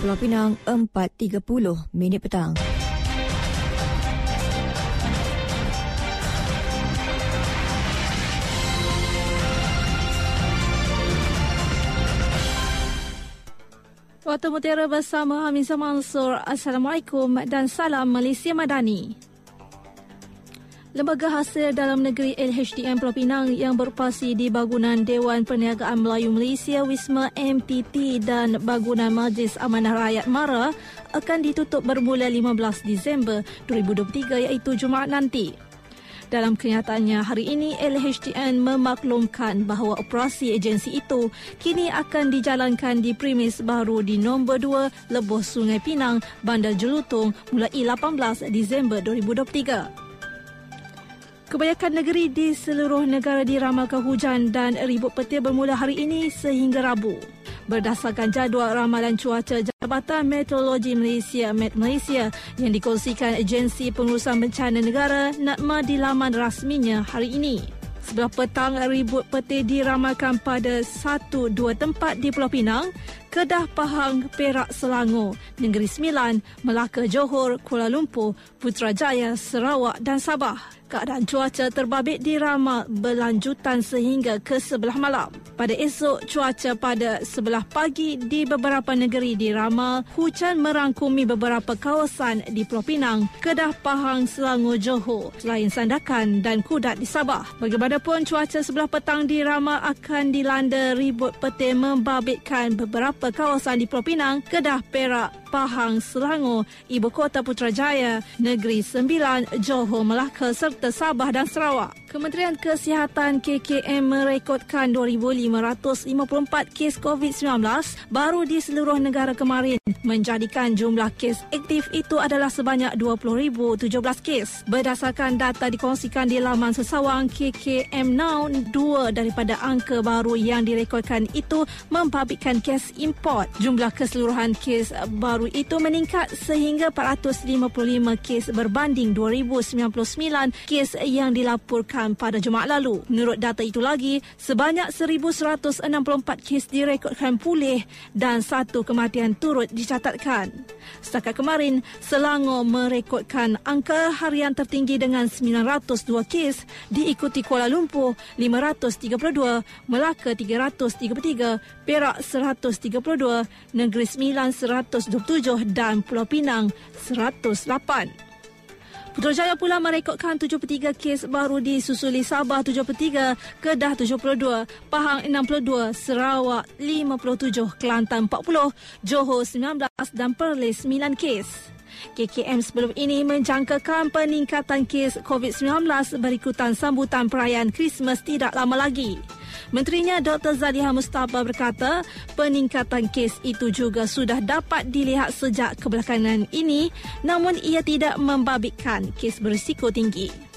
Pulau Pinang 4.30 minit petang. Waktu Mutiara bersama Hamizah Mansur. Assalamualaikum dan salam Malaysia Madani. Lembaga Hasil Dalam Negeri LHDM Pulau Pinang yang beroperasi di bangunan Dewan Perniagaan Melayu Malaysia Wisma MTT dan bangunan Majlis Amanah Rakyat Mara akan ditutup bermula 15 Disember 2023 iaitu Jumaat nanti. Dalam kenyataannya hari ini, LHDN memaklumkan bahawa operasi agensi itu kini akan dijalankan di premis baru di nombor 2 Lebuh Sungai Pinang, Bandar Jelutong mulai 18 Disember 2023. Kebanyakan negeri di seluruh negara diramalkan hujan dan ribut petir bermula hari ini sehingga Rabu. Berdasarkan jadual ramalan cuaca Jabatan Meteorologi Malaysia Met Malaysia yang dikongsikan Agensi Pengurusan Bencana Negara NATMA di laman rasminya hari ini. Sebelah petang ribut petir diramalkan pada satu dua tempat di Pulau Pinang, Kedah, Pahang, Perak, Selangor, Negeri Sembilan, Melaka, Johor, Kuala Lumpur, Putrajaya, Sarawak dan Sabah keadaan cuaca terbabit diramal berlanjutan sehingga ke sebelah malam. Pada esok, cuaca pada sebelah pagi di beberapa negeri diramal hujan merangkumi beberapa kawasan di Pulau Pinang, Kedah, Pahang, Selangor, Johor, selain Sandakan dan Kudat di Sabah. Bagaimanapun, cuaca sebelah petang diramal akan dilanda ribut petir membabitkan beberapa kawasan di Pulau Pinang, Kedah, Perak, Pahang, Selangor, Ibu Kota Putrajaya, Negeri Sembilan, Johor, Melaka serta Sabah dan Sarawak. Kementerian Kesihatan KKM merekodkan 2,554 kes COVID-19 baru di seluruh negara kemarin menjadikan jumlah kes aktif itu adalah sebanyak 20,017 kes. Berdasarkan data dikongsikan di laman sesawang KKM Now, dua daripada angka baru yang direkodkan itu membabitkan kes import. Jumlah keseluruhan kes baru itu meningkat sehingga 455 kes berbanding 2,099 kes yang dilaporkan pada Jumaat lalu. Menurut data itu lagi, sebanyak 1,164 kes direkodkan pulih dan satu kematian turut dicatatkan. Setakat kemarin, Selangor merekodkan angka harian tertinggi dengan 902 kes diikuti Kuala Lumpur 532, Melaka 333, Perak 132, Negeri Sembilan 127 dan Pulau Pinang 108. Putrajaya pula merekodkan 73 kes baru di susuli Sabah 73, Kedah 72, Pahang 62, Sarawak 57, Kelantan 40, Johor 19 dan Perlis 9 kes. KKM sebelum ini menjangkakan peningkatan kes COVID-19 berikutan sambutan perayaan Christmas tidak lama lagi. Menterinya Dr. Zaliha Mustafa berkata peningkatan kes itu juga sudah dapat dilihat sejak kebelakangan ini namun ia tidak membabitkan kes berisiko tinggi.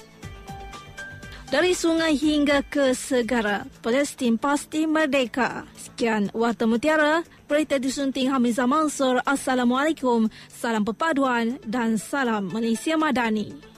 Dari sungai hingga ke segara, Palestin pasti merdeka. Sekian Warta Mutiara, berita disunting Hamizah Mansur. Assalamualaikum, salam perpaduan dan salam Malaysia Madani.